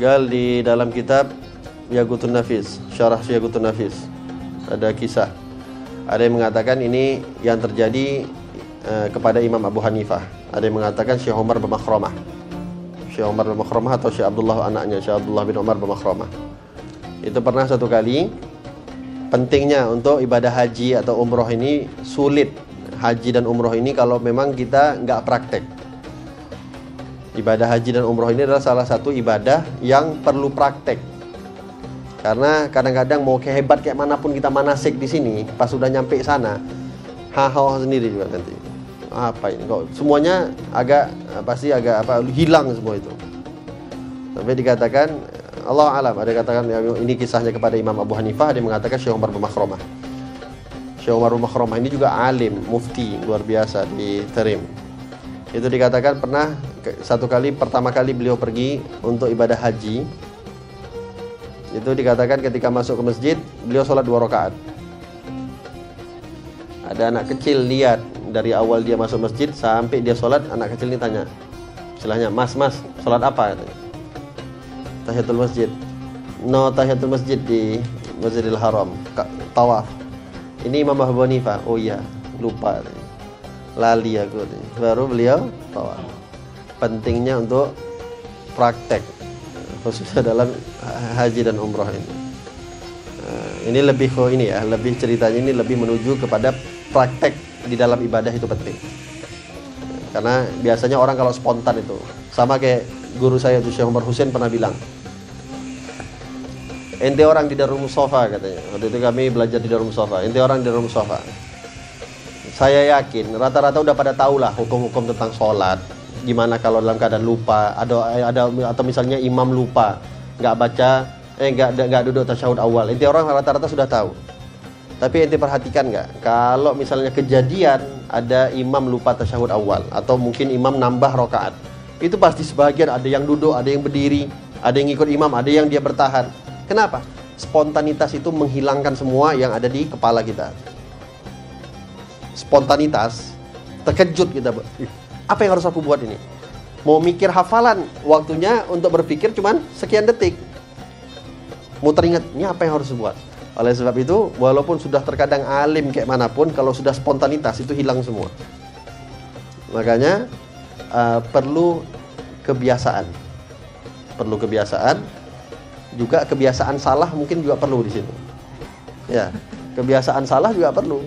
Gal di dalam kitab Yagutun Nafis, Syarah Yagutun Nafis. Ada kisah. Ada yang mengatakan ini yang terjadi uh, kepada Imam Abu Hanifah. Ada yang mengatakan Syekh Umar bin Makhromah. Syekh Umar bin atau Syekh Abdullah anaknya Syekh Abdullah bin Umar bin Makhromah. Itu pernah satu kali pentingnya untuk ibadah haji atau umroh ini sulit haji dan umroh ini kalau memang kita nggak praktek ibadah haji dan umroh ini adalah salah satu ibadah yang perlu praktek. Karena kadang-kadang mau kayak hebat kayak mana pun kita manasik di sini pas sudah nyampe sana hahaha sendiri juga nanti. Apa ini? Kok semuanya agak pasti agak apa hilang semua itu. Sampai dikatakan Allah alam ada katakan ya, ini kisahnya kepada Imam Abu Hanifah dia mengatakan Syekh Umar bin Syekh Umar bin ini juga alim mufti luar biasa di Terim itu dikatakan pernah satu kali pertama kali beliau pergi untuk ibadah haji. Itu dikatakan ketika masuk ke masjid beliau sholat dua rakaat. Ada anak kecil lihat dari awal dia masuk masjid sampai dia sholat anak kecil ini tanya istilahnya mas mas sholat apa? katanya. Tahiyatul masjid. No tahiyatul masjid di Masjidil Haram tawaf. Ini Imam Abu oh iya lupa. lali aku. baru beliau bawa pentingnya untuk praktek khususnya dalam haji dan umroh ini. Eh, ini lebih kok ini ya lebih ceritanya ini lebih menuju kepada praktek di dalam ibadah itu penting. Karena biasanya orang kalau spontan itu sama kayak guru saya tuh Syekh Umar Husain pernah bilang ente orang di Darul Mustafa katanya. Waktu itu kami belajar di Darul Mustafa ente orang di Darul Mustafa saya yakin rata-rata udah pada tahu lah hukum-hukum tentang sholat gimana kalau dalam keadaan lupa? Ada ada atau misalnya imam lupa nggak baca eh nggak nggak duduk tasyahud awal. Inti orang rata-rata sudah tahu. Tapi ente perhatikan nggak? Kalau misalnya kejadian ada imam lupa tasyahud awal atau mungkin imam nambah rokaat itu pasti sebagian ada yang duduk ada yang berdiri ada yang ikut imam ada yang dia bertahan. Kenapa? Spontanitas itu menghilangkan semua yang ada di kepala kita. Spontanitas, terkejut kita. Apa yang harus aku buat ini? Mau mikir hafalan, waktunya untuk berpikir cuman sekian detik. Muter ingat, ini apa yang harus buat? Oleh sebab itu, walaupun sudah terkadang alim kayak mana pun, kalau sudah spontanitas itu hilang semua. Makanya uh, perlu kebiasaan. Perlu kebiasaan. Juga kebiasaan salah mungkin juga perlu di sini. Ya, kebiasaan salah juga perlu.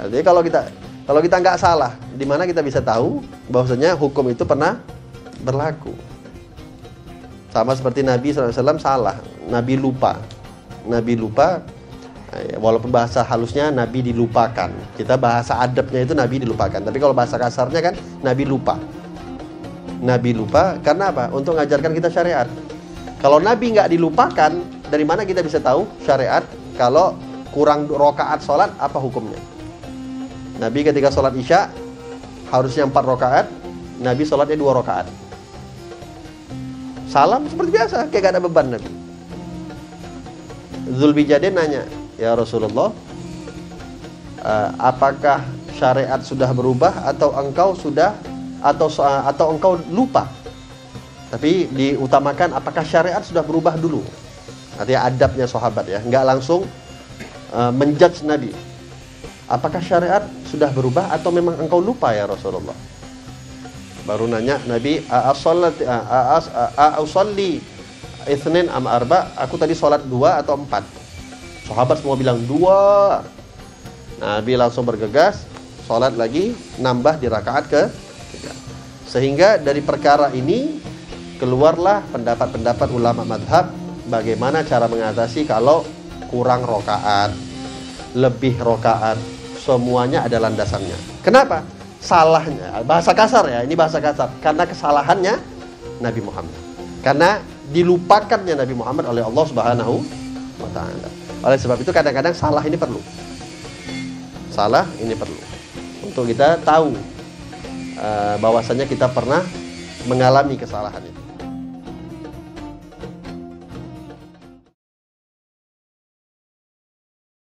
Jadi kalau kita kalau kita nggak salah, di mana kita bisa tahu bahwasanya hukum itu pernah berlaku. Sama seperti Nabi SAW salah, Nabi lupa, Nabi lupa. Eh, walaupun bahasa halusnya Nabi dilupakan, kita bahasa adabnya itu Nabi dilupakan. Tapi kalau bahasa kasarnya kan Nabi lupa. Nabi lupa karena apa? Untuk mengajarkan kita syariat. Kalau Nabi nggak dilupakan, dari mana kita bisa tahu syariat? Kalau kurang rokaat sholat, apa hukumnya? Nabi ketika sholat isya harusnya empat rakaat, Nabi sholatnya dua rakaat. Salam seperti biasa, kayak gak ada beban Nabi. Zulbijadin nanya, ya Rasulullah, uh, apakah syariat sudah berubah atau engkau sudah atau atau engkau lupa? Tapi diutamakan apakah syariat sudah berubah dulu. Artinya adabnya sahabat ya, nggak langsung uh, menjudge Nabi apakah syariat sudah berubah atau memang engkau lupa ya Rasulullah? Baru nanya Nabi, a'usalli itsnin am arba? Aku tadi sholat dua atau empat? Sahabat semua bilang dua. Nabi langsung bergegas, sholat lagi, nambah di rakaat ke. Sehingga dari perkara ini keluarlah pendapat-pendapat ulama madhab bagaimana cara mengatasi kalau kurang rokaat, lebih rokaat, semuanya ada landasannya. Kenapa? Salahnya, bahasa kasar ya, ini bahasa kasar. Karena kesalahannya Nabi Muhammad. Karena dilupakannya Nabi Muhammad oleh Allah Subhanahu wa taala. Oleh sebab itu kadang-kadang salah ini perlu. Salah ini perlu. Untuk kita tahu uh, bahwasanya kita pernah mengalami kesalahan itu.